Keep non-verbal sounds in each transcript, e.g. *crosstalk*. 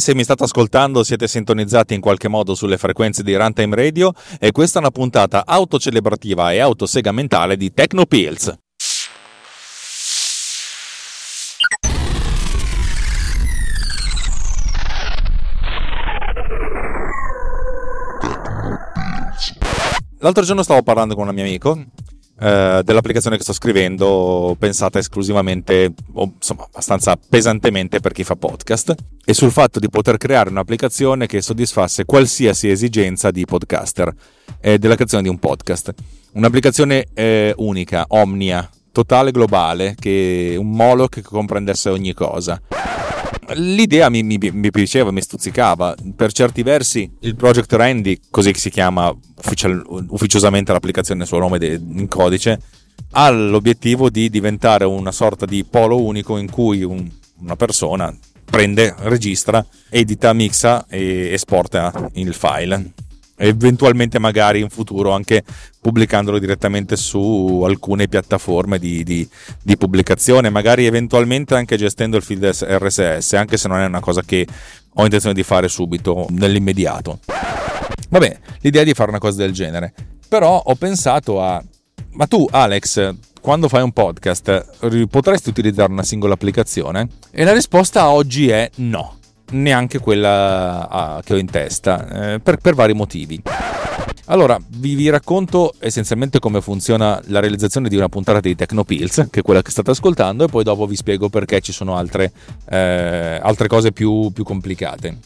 se mi state ascoltando siete sintonizzati in qualche modo sulle frequenze di Runtime Radio e questa è una puntata autocelebrativa e autosegamentale di Techno Pills. L'altro giorno stavo parlando con un mio amico eh, dell'applicazione che sto scrivendo pensata esclusivamente o insomma abbastanza pesantemente per chi fa podcast e sul fatto di poter creare un'applicazione che soddisfasse qualsiasi esigenza di podcaster eh, della creazione di un podcast. Un'applicazione eh, unica, omnia, totale, globale che un Moloch che comprendesse ogni cosa l'idea mi, mi, mi, piaceva, mi stuzzicava. Per certi versi il Project Randy, così si chiama ufficial, ufficiosamente l'applicazione nel suo nome de, in codice, ha l'obiettivo di diventare una sorta di polo unico in cui un, una persona prende, registra, edita, mixa e esporta il file eventualmente magari in futuro anche pubblicandolo direttamente su alcune piattaforme di, di, di, pubblicazione, magari eventualmente anche gestendo il feed RSS, anche se non è una cosa che ho intenzione di fare subito, nell'immediato. Vabbè, l'idea è di fare una cosa del genere, però ho pensato a... Ma tu Alex, quando fai un podcast, potresti utilizzare una singola applicazione? E la risposta oggi è no neanche quella ah, che ho in testa, eh, per, per, vari motivi. Allora, vi, vi, racconto essenzialmente come funziona la realizzazione di una puntata di Tecnopills, che è quella che state ascoltando, e poi dopo vi spiego perché ci sono altre, eh, altre cose più, più complicate.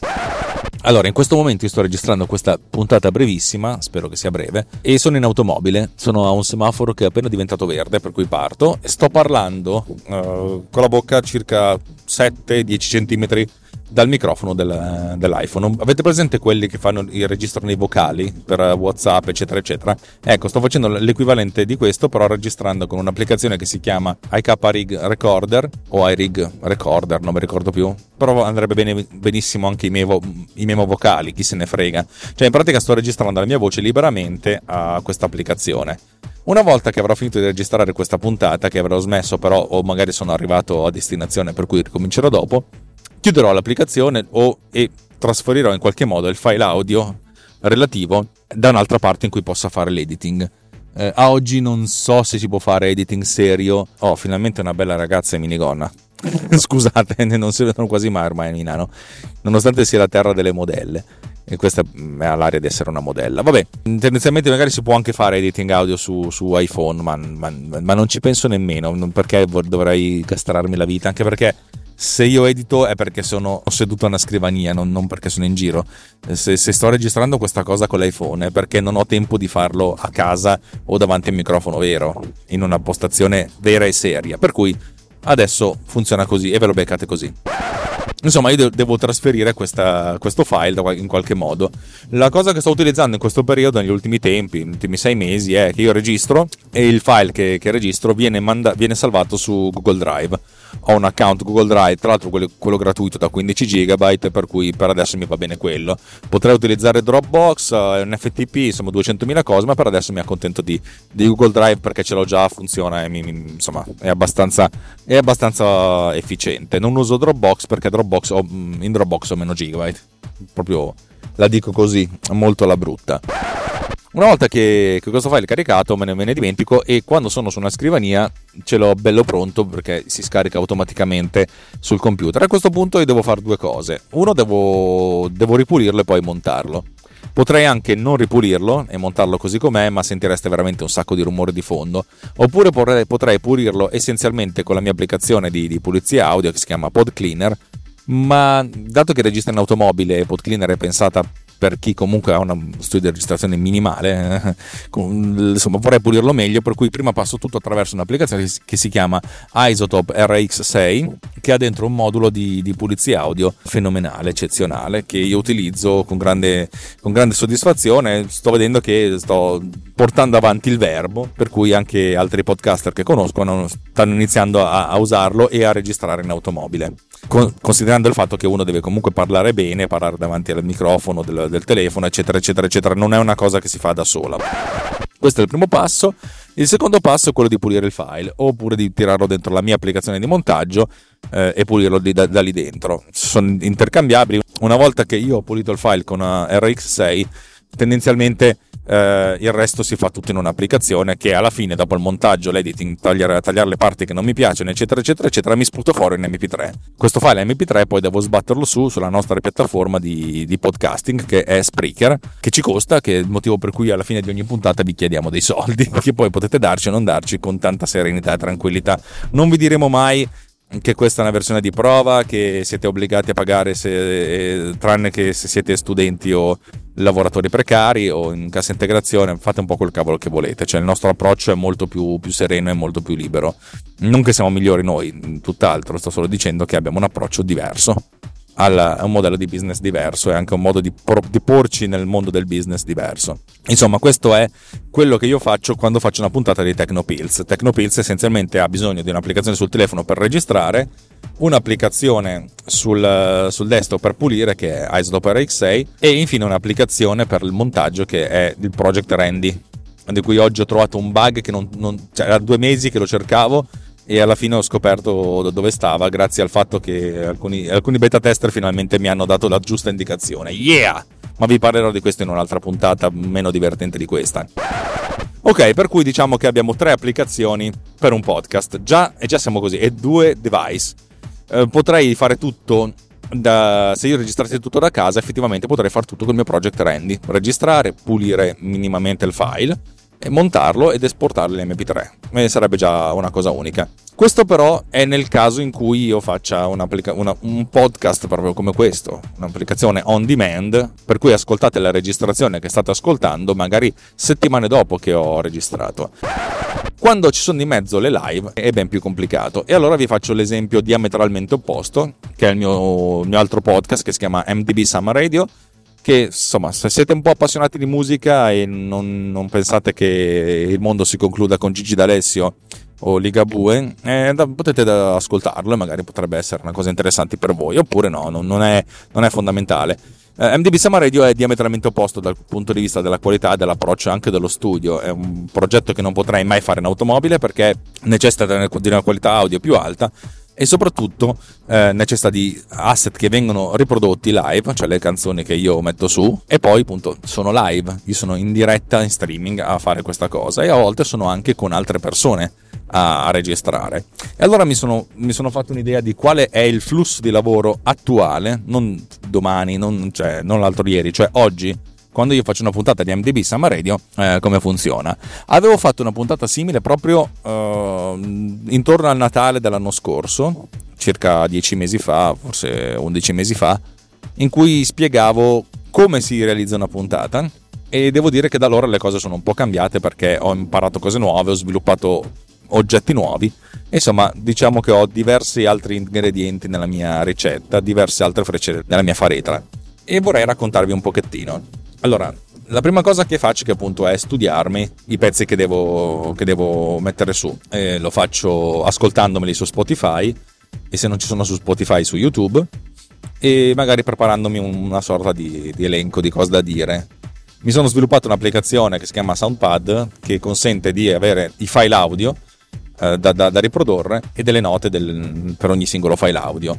Allora, in questo momento io sto registrando questa puntata brevissima, spero che sia breve, e sono in automobile, sono a un semaforo che è appena diventato verde, per cui parto, e sto parlando uh, con la bocca circa 7-10 cm dal microfono del, dell'iPhone. Avete presente quelli che fanno, registrano i vocali per WhatsApp, eccetera, eccetera? Ecco, sto facendo l'equivalente di questo, però registrando con un'applicazione che si chiama iKrig Recorder o iRig Recorder, non mi ricordo più. Però andrebbe bene, benissimo anche i memo, i memo vocali, chi se ne frega. Cioè, in pratica sto registrando la mia voce liberamente a questa applicazione. Una volta che avrò finito di registrare questa puntata, che avrò smesso però o magari sono arrivato a destinazione per cui ricomincerò dopo, chiuderò l'applicazione o, e trasferirò in qualche modo il file audio relativo da un'altra parte in cui possa fare l'editing. Eh, a oggi non so se si può fare editing serio. Oh, finalmente una bella ragazza in minigonna. *laughs* Scusate, *laughs* non si vedono quasi mai ormai a Milano, nonostante sia la terra delle modelle. E questa ha l'aria di essere una modella. Vabbè, tendenzialmente magari si può anche fare editing audio su, su iPhone, ma, ma, ma, non ci penso nemmeno, perché dovrei castrarmi la vita, anche perché se io edito è perché sono seduto a una scrivania, non, non perché sono in giro. Se, se, sto registrando questa cosa con l'iPhone è perché non ho tempo di farlo a casa o davanti a un microfono vero, in una postazione vera e seria. Per cui adesso funziona così e ve lo beccate così. Insomma, io devo trasferire questa, questo file in qualche modo. La cosa che sto utilizzando in questo periodo, negli ultimi tempi, negli ultimi sei mesi, è che io registro e il file che, che registro viene, manda- viene salvato su Google Drive ho un account Google Drive, tra l'altro quello, quello, gratuito da 15 GB, per cui per adesso mi va bene quello. Potrei utilizzare Dropbox, eh, un FTP, insomma 200.000 cose, ma per adesso mi accontento di, di Google Drive perché ce l'ho già, funziona e mi, insomma è abbastanza, è abbastanza efficiente. Non uso Dropbox perché Dropbox ho, in Dropbox ho meno gigabyte, proprio la dico così, molto alla brutta. Una volta che, che questo file è caricato me ne, me ne, dimentico e quando sono su una scrivania ce l'ho bello pronto perché si scarica automaticamente sul computer. A questo punto io devo fare due cose. Uno, devo, devo ripulirlo e poi montarlo. Potrei anche non ripulirlo e montarlo così com'è, ma sentireste veramente un sacco di rumore di fondo. Oppure potrei, potrei pulirlo essenzialmente con la mia applicazione di, di pulizia audio che si chiama Pod Cleaner ma dato che registra in automobile e PodCleaner è pensata per chi comunque ha uno studio di registrazione minimale, insomma vorrei pulirlo meglio, per cui prima passo tutto attraverso un'applicazione che si chiama Isotope RX6, che ha dentro un modulo di, di pulizia audio fenomenale, eccezionale, che io utilizzo con grande, con grande soddisfazione. Sto vedendo che sto portando avanti il verbo, per cui anche altri podcaster che conoscono stanno iniziando a, a usarlo e a registrare in automobile considerando il fatto che uno deve comunque parlare bene, parlare davanti al microfono del, del, telefono, eccetera, eccetera, eccetera, non è una cosa che si fa da sola. Questo è il primo passo. Il secondo passo è quello di pulire il file, oppure di tirarlo dentro la mia applicazione di montaggio eh, e pulirlo di, da, da, lì dentro. Sono intercambiabili. Una volta che io ho pulito il file con RX6, tendenzialmente eh, il resto si fa tutto in un'applicazione che alla fine dopo il montaggio, l'editing, tagliare, tagliare le parti che non mi piacciono eccetera eccetera eccetera mi sputo fuori in mp3 questo file mp3 poi devo sbatterlo su sulla nostra piattaforma di, di podcasting che è Spreaker che ci costa che è il motivo per cui alla fine di ogni puntata vi chiediamo dei soldi *laughs* che poi potete darci o non darci con tanta serenità e tranquillità. Non vi diremo mai che questa è una versione di prova che siete obbligati a pagare se, eh, tranne che se siete studenti o lavoratori precari o in cassa integrazione fate un po' quel cavolo che volete. Cioè il nostro approccio è molto più, più sereno e molto più libero. Non che siamo migliori noi tutt'altro sto solo dicendo che abbiamo un approccio diverso a un modello di business diverso e anche un modo di, por- di, porci nel mondo del business diverso. Insomma, questo è quello che io faccio quando faccio una puntata di Tecnopills. Tecnopills essenzialmente ha bisogno di un'applicazione sul telefono per registrare, un'applicazione sul, sul desktop per pulire che è Isotope RX6 e infine un'applicazione per il montaggio che è il Project Randy di cui oggi ho trovato un bug che non, non cioè era due mesi che lo cercavo e alla fine ho scoperto dove stava grazie al fatto che alcuni, alcuni beta tester finalmente mi hanno dato la giusta indicazione. Yeah! Ma vi parlerò di questo in un'altra puntata meno divertente di questa. Ok, per cui diciamo che abbiamo tre applicazioni per un podcast. Già, e già siamo così, e due device. Eh, potrei fare tutto da, se io registrassi tutto da casa, effettivamente potrei fare tutto col mio project Randy. Registrare, pulire minimamente il file montarlo ed esportarlo in MP3. E sarebbe già una cosa unica. Questo però è nel caso in cui io faccia una, un podcast proprio come questo, un'applicazione on demand, per cui ascoltate la registrazione che state ascoltando magari settimane dopo che ho registrato. Quando ci sono di mezzo le live è ben più complicato e allora vi faccio l'esempio diametralmente opposto, che è il mio, il mio altro podcast che si chiama MDB Summer Radio, che insomma se siete un po' appassionati di musica e non, non pensate che il mondo si concluda con Gigi D'Alessio o Ligabue eh, potete ascoltarlo e magari potrebbe essere una cosa interessante per voi oppure no, non, non, è, non è, fondamentale. Eh, MDB Summer Radio è diametralmente opposto dal punto di vista della qualità e dell'approccio anche dello studio. È un progetto che non potrei mai fare in automobile perché necessita di una qualità audio più alta e soprattutto eh, necessita di asset che vengono riprodotti live, cioè le canzoni che io metto su e poi appunto sono live, io sono in diretta in streaming a fare questa cosa e a volte sono anche con altre persone a, a registrare. E allora mi sono, mi sono, fatto un'idea di quale è il flusso di lavoro attuale, non domani, non, cioè, non l'altro ieri, cioè oggi quando io faccio una puntata di MDB Summer Radio, eh, come funziona. Avevo fatto una puntata simile proprio eh, intorno al Natale dell'anno scorso, circa 10 mesi fa, forse 11 mesi fa, in cui spiegavo come si realizza una puntata e devo dire che da allora le cose sono un po' cambiate perché ho imparato cose nuove, ho sviluppato oggetti nuovi. Insomma, diciamo che ho diversi altri ingredienti nella mia ricetta, diverse altre frecce nella mia faretra e vorrei raccontarvi un pochettino. Allora, la prima cosa che faccio che appunto è studiarmi i pezzi che devo, che devo mettere su. E lo faccio ascoltandomeli su Spotify e se non ci sono su Spotify su YouTube e magari preparandomi una sorta di, di elenco di cose da dire. Mi sono sviluppato un'applicazione che si chiama Soundpad che consente di avere i file audio eh, da, da, da, riprodurre e delle note del, per ogni singolo file audio.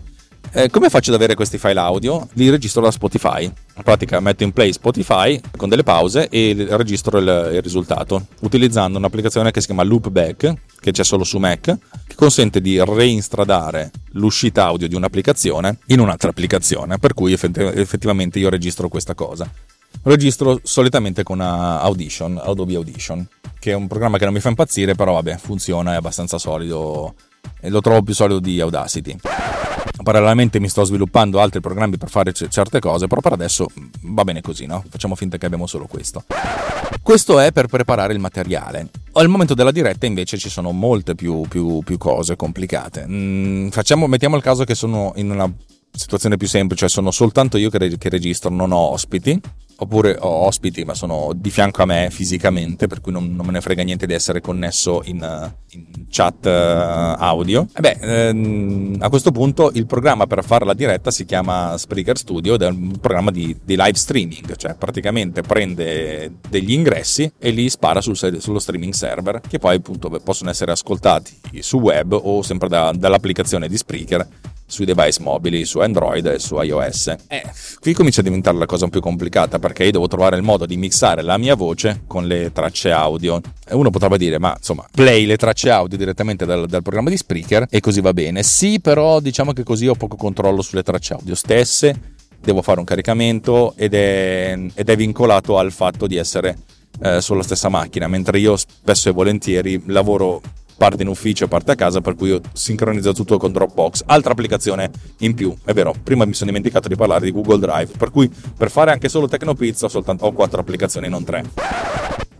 Eh, come faccio ad avere questi file audio? Li registro da Spotify. In pratica metto in play Spotify con delle pause e registro il, il risultato utilizzando un'applicazione che si chiama Loopback, che c'è solo su Mac, che consente di reinstradare l'uscita audio di un'applicazione in un'altra applicazione, per cui effettivamente io registro questa cosa. Registro solitamente con Audition, Adobe Audition, che è un programma che non mi fa impazzire, però vabbè, funziona, è abbastanza solido e lo trovo più solido di Audacity. Parallelamente mi sto sviluppando altri programmi per fare c- certe cose, però per adesso va bene così, no? Facciamo finta che abbiamo solo questo. Questo è per preparare il materiale. Al momento della diretta invece ci sono molte più, più, più cose complicate. Mm, facciamo, mettiamo il caso che sono in una situazione più semplice, sono soltanto io che, reg- che registro, non ho ospiti oppure ho ospiti ma sono di fianco a me fisicamente per cui non, non me ne frega niente di essere connesso in, in chat uh, audio. E beh ehm, a questo punto il programma per fare la diretta si chiama Spreaker Studio ed è un programma di, di live streaming cioè praticamente prende degli ingressi e li spara sul, sullo streaming server che poi appunto possono essere ascoltati su web o sempre da, dall'applicazione di Spreaker sui device mobili, su Android e su iOS. Eh, qui comincia a diventare la cosa un più complicata perché io devo trovare il modo di mixare la mia voce con le tracce audio. E uno potrebbe dire, ma insomma, play le tracce audio direttamente dal, dal programma di Spreaker e così va bene. Sì, però diciamo che così ho poco controllo sulle tracce audio stesse. Devo fare un caricamento ed è, ed è vincolato al fatto di essere eh, sulla stessa macchina, mentre io spesso e volentieri lavoro parte in ufficio, parte a casa, per cui io sincronizzo tutto con Dropbox. Altra applicazione in più, è vero, prima mi sono dimenticato di parlare di Google Drive, per cui per fare anche solo Tecnopizza ho soltanto ho quattro applicazioni, non tre.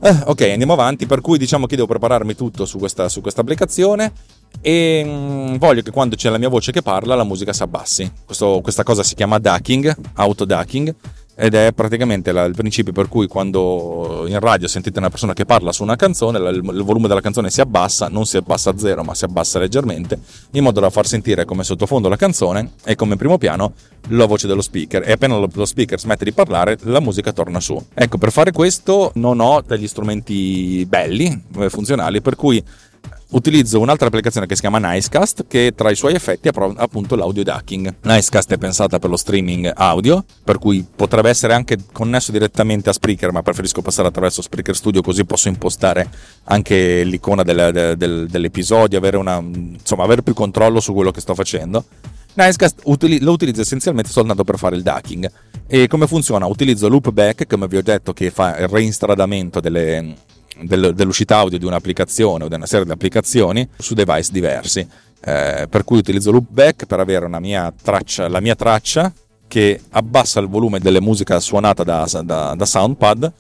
Eh, ok, andiamo avanti, per cui diciamo che devo prepararmi tutto su questa, su questa applicazione e mm, voglio che quando c'è la mia voce che parla la musica si abbassi. Questo, questa cosa si chiama ducking, auto ducking ed è praticamente la, il principio per cui quando in radio sentite una persona che parla su una canzone, il, il, volume della canzone si abbassa, non si abbassa a zero, ma si abbassa leggermente, in modo da far sentire come sottofondo la canzone e come primo piano la voce dello speaker. E appena lo, lo speaker smette di parlare, la musica torna su. Ecco, per fare questo non ho degli strumenti belli, eh, funzionali, per cui utilizzo un'altra applicazione che si chiama Nicecast che tra i suoi effetti ha appunto l'audio ducking. Nicecast è pensata per lo streaming audio, per cui potrebbe essere anche connesso direttamente a Spreaker, ma preferisco passare attraverso Spreaker Studio così posso impostare anche l'icona del, del, dell'episodio, avere, una, insomma, avere più controllo su quello che sto facendo. Nicecast lo utilizzo essenzialmente soltanto per fare il ducking. E come funziona? Utilizzo Loopback, come vi ho detto, che fa il reinstradamento delle, del, dell'uscita audio di un'applicazione o di una serie di applicazioni su device diversi. Eh, per cui utilizzo Loopback per avere mia traccia, la mia traccia che abbassa il volume delle musiche suonate da, da, da Soundpad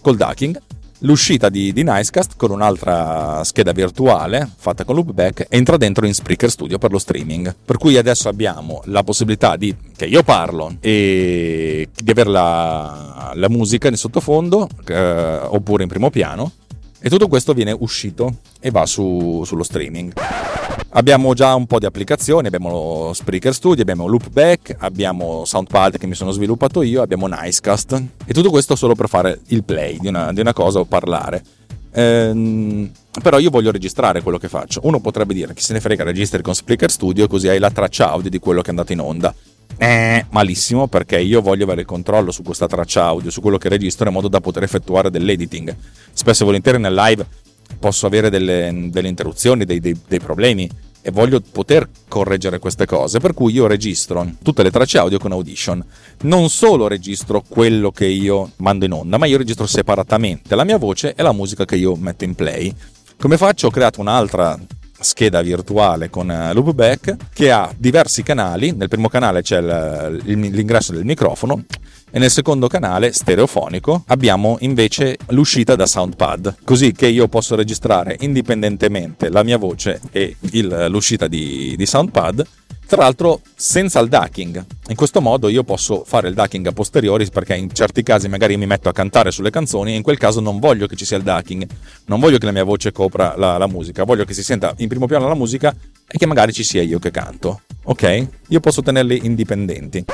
col ducking l'uscita di, di, Nicecast con un'altra scheda virtuale fatta con loopback entra dentro in Spreaker Studio per lo streaming. Per cui adesso abbiamo la possibilità di che io parlo e di avere la, la musica in sottofondo eh, oppure in primo piano e tutto questo viene uscito e va su, sullo streaming. Abbiamo già un po' di applicazioni, abbiamo Spreaker Studio, abbiamo Loopback, abbiamo Soundpad che mi sono sviluppato io, abbiamo Nicecast e tutto questo solo per fare il play di una, di una cosa o parlare. Ehm, però io voglio registrare quello che faccio. Uno potrebbe dire chi se ne frega, registri con Spreaker Studio così hai la traccia audio di quello che è andato in onda. Eh, malissimo perché io voglio avere il controllo su questa traccia audio, su quello che registro in modo da poter effettuare dell'editing. Spesso e volentieri nel live posso avere delle, delle interruzioni, dei, dei, dei problemi e voglio poter correggere queste cose, per cui io registro tutte le tracce audio con Audition. Non solo registro quello che io mando in onda, ma io registro separatamente la mia voce e la musica che io metto in play. Come faccio? Ho creato un'altra scheda virtuale con eh, loopback che ha diversi canali. Nel primo canale c'è l'ingresso del microfono e nel secondo canale stereofonico abbiamo invece l'uscita da Soundpad, così che io posso registrare indipendentemente la mia voce e il, l'uscita di, di Soundpad tra l'altro senza il ducking. In questo modo io posso fare il ducking a posteriori perché in certi casi magari mi metto a cantare sulle canzoni e in quel caso non voglio che ci sia il ducking, non voglio che la mia voce copra la, la musica, voglio che si senta in primo piano la musica e che magari ci sia io che canto. Ok? Io posso tenerli indipendenti.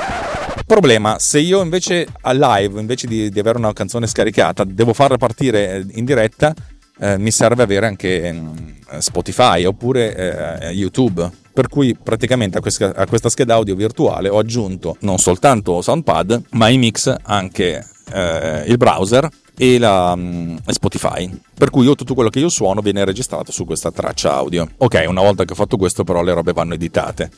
Problema, se io invece a live, invece di, di avere una canzone scaricata, devo farla partire in diretta, eh, mi serve avere anche eh, Spotify oppure eh, YouTube per cui praticamente a questa, a questa, scheda audio virtuale ho aggiunto non soltanto Soundpad, ma in mix anche eh, il browser e la um, Spotify. Per cui io tutto quello che io suono viene registrato su questa traccia audio. Ok, una volta che ho fatto questo, però le robe vanno editate.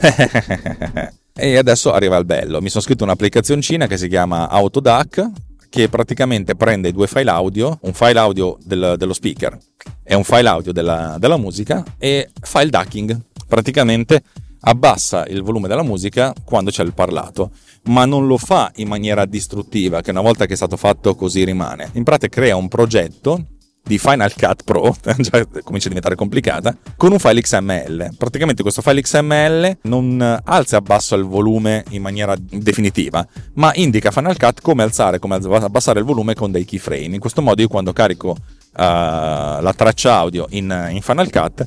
*laughs* e adesso arriva il bello. Mi sono scritto un'applicazioncina che si chiama Autodac che praticamente prende due file audio, un file audio del, dello speaker e un file audio della, della musica e fa il ducking. Praticamente abbassa il volume della musica quando c'è il parlato, ma non lo fa in maniera distruttiva, che una volta che è stato fatto così rimane. In pratica crea un progetto di Final Cut Pro, già *laughs* comincia a diventare complicata, con un file XML. Praticamente questo file XML non alza e abbassa il volume in maniera definitiva, ma indica Final Cut come alzare, come abbassare il volume con dei keyframe. In questo modo io quando carico uh, la traccia audio in, in Final Cut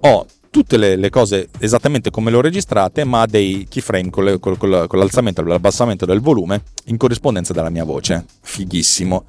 ho tutte le, le, cose esattamente come le ho registrate, ma dei keyframe con, le, con, con l'alzamento e l'abbassamento del volume in corrispondenza della mia voce. Fighissimo.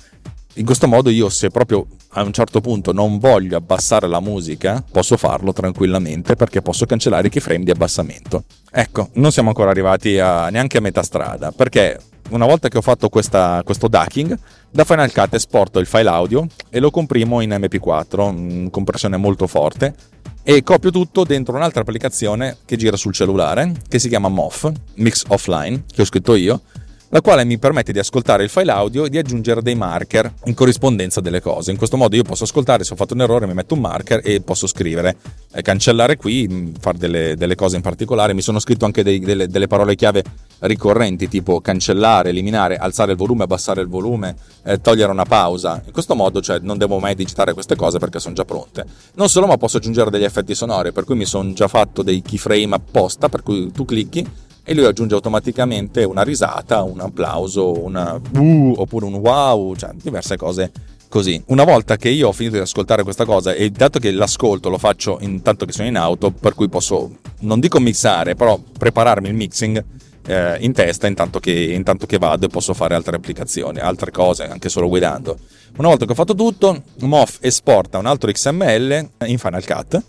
In questo modo io se proprio a un certo punto non voglio abbassare la musica, posso farlo tranquillamente perché posso cancellare i keyframe di abbassamento. Ecco, non siamo ancora arrivati a, neanche a metà strada perché una volta che ho fatto questa, questo ducking, da Final Cut esporto il file audio e lo comprimo in MP4, in compressione molto forte, e copio tutto dentro un'altra applicazione che gira sul cellulare, che si chiama MOF, Mix Offline, che ho scritto io, la quale mi permette di ascoltare il file audio e di aggiungere dei marker in corrispondenza delle cose. In questo modo io posso ascoltare, se ho fatto un errore mi metto un marker e posso scrivere, eh, cancellare qui, mm, fare delle, delle, cose in particolare. Mi sono scritto anche dei, delle, delle, parole chiave ricorrenti tipo cancellare, eliminare, alzare il volume, abbassare il volume, eh, togliere una pausa. In questo modo cioè, non devo mai digitare queste cose perché sono già pronte. Non solo, ma posso aggiungere degli effetti sonori, per cui mi sono già fatto dei keyframe apposta, per cui tu clicchi e lui aggiunge automaticamente una risata, un applauso, una uh, oppure un wow, cioè diverse cose così. Una volta che io ho finito di ascoltare questa cosa e dato che l'ascolto lo faccio intanto che sono in auto, per cui posso, non dico mixare, però prepararmi il mixing eh, in testa intanto che, intanto che vado e posso fare altre applicazioni, altre cose, anche solo guidando. Una volta che ho fatto tutto, MOF esporta un altro XML in Final Cut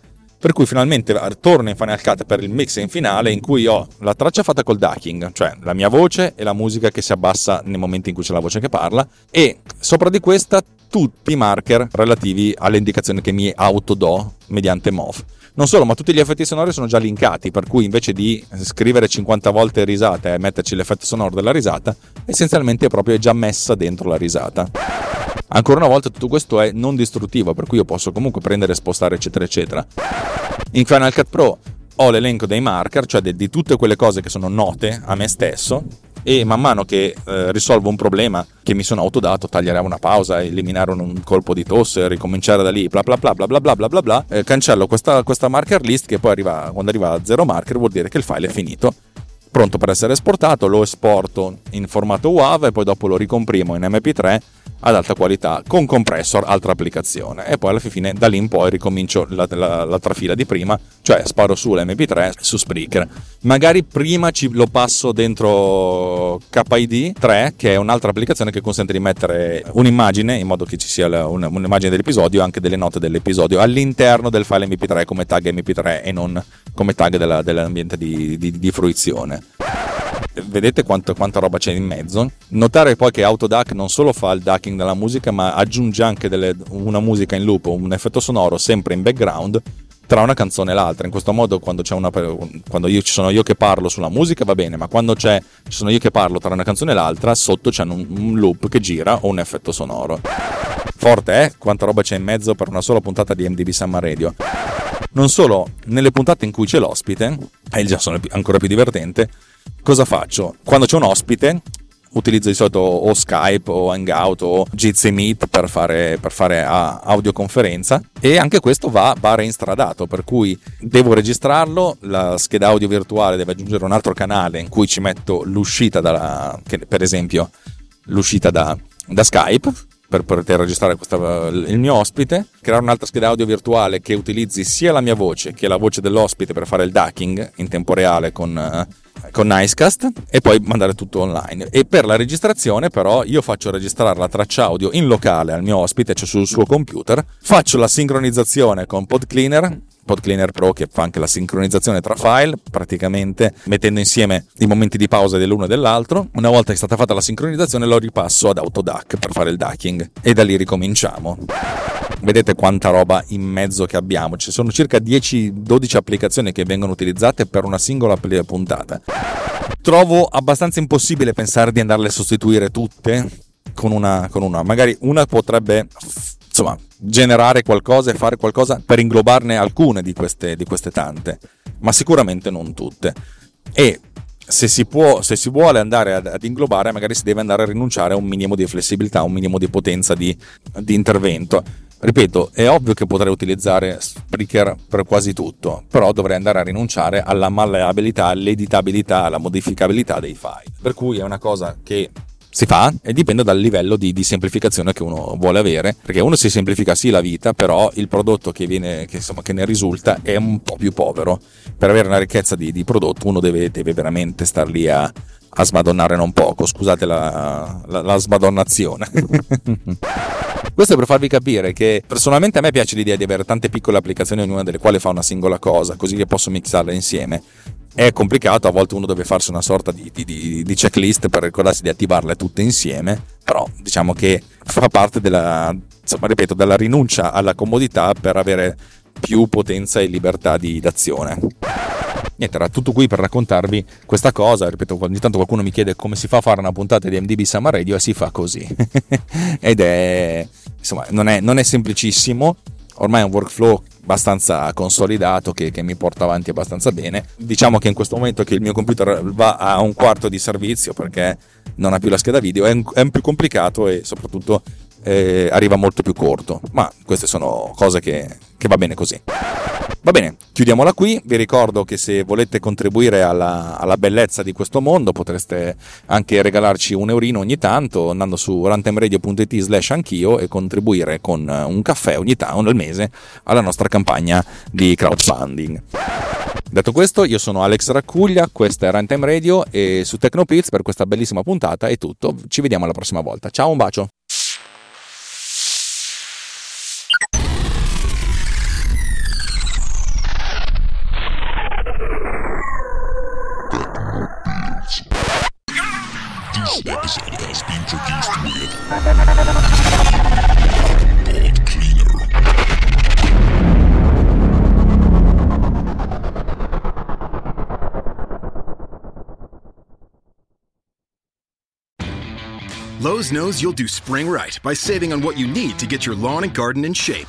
per cui finalmente torno in Final Cut per il mixing finale in cui ho la traccia fatta col ducking, cioè la mia voce e la musica che si abbassa nel momento in cui c'è la voce che parla e sopra di questa tutti i marker relativi alle indicazioni che mi autodo mediante MOV. Non solo, ma tutti gli effetti sonori sono già linkati, per cui invece di scrivere 50 volte risata e metterci l'effetto sonoro della risata, essenzialmente proprio è già messa dentro la risata. Ancora una volta tutto questo è non distruttivo, per cui io posso comunque prendere, spostare, eccetera, eccetera. In Final Cut Pro ho l'elenco dei marker, cioè di tutte quelle cose che sono note a me stesso, e man mano che eh, risolvo un problema che mi sono autodato, tagliare una pausa, eliminare un, colpo di tosse, ricominciare da lì, bla bla bla bla bla bla bla bla, bla eh, cancello questa, questa, marker list che poi arriva, quando arriva a zero marker vuol dire che il file è finito. Pronto per essere esportato, lo esporto in formato WAV e poi dopo lo ricomprimo in MP3 ad alta qualità con compressor, altra applicazione. E poi alla fine da lì in poi ricomincio la, la, l'altra fila di prima, cioè sparo su l'MP3 su Spreaker. Magari prima ci, lo passo dentro KID 3, che è un'altra applicazione che consente di mettere un'immagine in modo che ci sia la, un, un'immagine dell'episodio e anche delle note dell'episodio all'interno del file MP3 come tag MP3 e non come tag della, dell'ambiente di, di, di fruizione vedete quanto, quanta roba c'è in mezzo. Notare poi che Autoduck non solo fa il ducking della musica, ma aggiunge anche delle, una musica in loop, un effetto sonoro sempre in background tra una canzone e l'altra. In questo modo, quando, una, quando io, ci sono io che parlo sulla musica va bene, ma quando ci sono io che parlo tra una canzone e l'altra, sotto c'è un, un loop che gira o un effetto sonoro. Forte, eh? Quanta roba c'è in mezzo per una sola puntata di MDB Summer Radio. Non solo, nelle puntate in cui c'è l'ospite, e già sono ancora più divertente, cosa faccio? Quando c'è un ospite, utilizzo di solito o Skype o Hangout o Jitsi Meet per fare, per fare audioconferenza e anche questo va, va reinstradato per cui devo registrarlo la scheda audio virtuale deve aggiungere un altro canale in cui ci metto l'uscita dalla, per esempio l'uscita da, da Skype per poter registrare questa, il mio ospite, creare un'altra scheda audio virtuale che utilizzi sia la mia voce che la voce dell'ospite per fare il ducking in tempo reale con, eh, con Nicecast e poi mandare tutto online. E per la registrazione però io faccio registrare la traccia audio in locale al mio ospite, cioè sul suo computer, faccio la sincronizzazione con PodCleaner PodCleaner Pro che fa anche la sincronizzazione tra file, praticamente mettendo insieme i momenti di pausa dell'uno e dell'altro. Una volta che è stata fatta la sincronizzazione lo ripasso ad Autoduck per fare il ducking e da lì ricominciamo. Vedete quanta roba in mezzo che abbiamo, ci sono circa 10-12 applicazioni che vengono utilizzate per una singola puntata. Trovo abbastanza impossibile pensare di andarle a sostituire tutte con una, con una. Magari una potrebbe insomma, generare qualcosa e fare qualcosa per inglobarne alcune di queste, di queste tante, ma sicuramente non tutte. E se si, può, se si vuole andare ad, ad, inglobare, magari si deve andare a rinunciare a un minimo di flessibilità, un minimo di potenza di, di intervento. Ripeto, è ovvio che potrei utilizzare Spreaker per quasi tutto, però dovrei andare a rinunciare alla malleabilità, all'editabilità, alla modificabilità dei file. Per cui è una cosa che si fa e dipende dal livello di, di, semplificazione che uno vuole avere, perché uno si semplifica sì la vita, però il prodotto che, viene, che, insomma, che ne risulta è un po' più povero. Per avere una ricchezza di, di prodotto uno deve, deve, veramente star lì a, a smadonnare non poco, scusate la, la, la smadonnazione. *laughs* Questo è per farvi capire che personalmente a me piace l'idea di avere tante piccole applicazioni, ognuna delle quali fa una singola cosa, così che posso mixarle insieme è complicato, a volte uno deve farsi una sorta di, di, di, checklist per ricordarsi di attivarle tutte insieme, però diciamo che fa parte della, insomma, ripeto, della rinuncia alla comodità per avere più potenza e libertà di d'azione. Niente, era tutto qui per raccontarvi questa cosa. Ripeto, ogni tanto qualcuno mi chiede come si fa a fare una puntata di MDB Summer Radio e si fa così. *laughs* Ed è, insomma, non è, non è semplicissimo. Ormai è un workflow abbastanza consolidato che, che, mi porta avanti abbastanza bene. Diciamo che in questo momento che il mio computer va a un quarto di servizio perché non ha più la scheda video, è un, è un più complicato e soprattutto eh, arriva molto più corto, ma queste sono cose che, che va bene così. Va bene, chiudiamola qui. Vi ricordo che se volete contribuire alla, alla, bellezza di questo mondo potreste anche regalarci un eurino ogni tanto andando su rantemradio.it slash anch'io e contribuire con un caffè ogni tanto al mese alla nostra campagna di crowdfunding. Detto questo, io sono Alex Raccuglia, questa è Runtime Radio e su Tecnopiz per questa bellissima puntata è tutto. Ci vediamo alla prossima volta. Ciao, un bacio! Lowe's knows you'll do spring right by saving on what you need to get your lawn and garden in shape.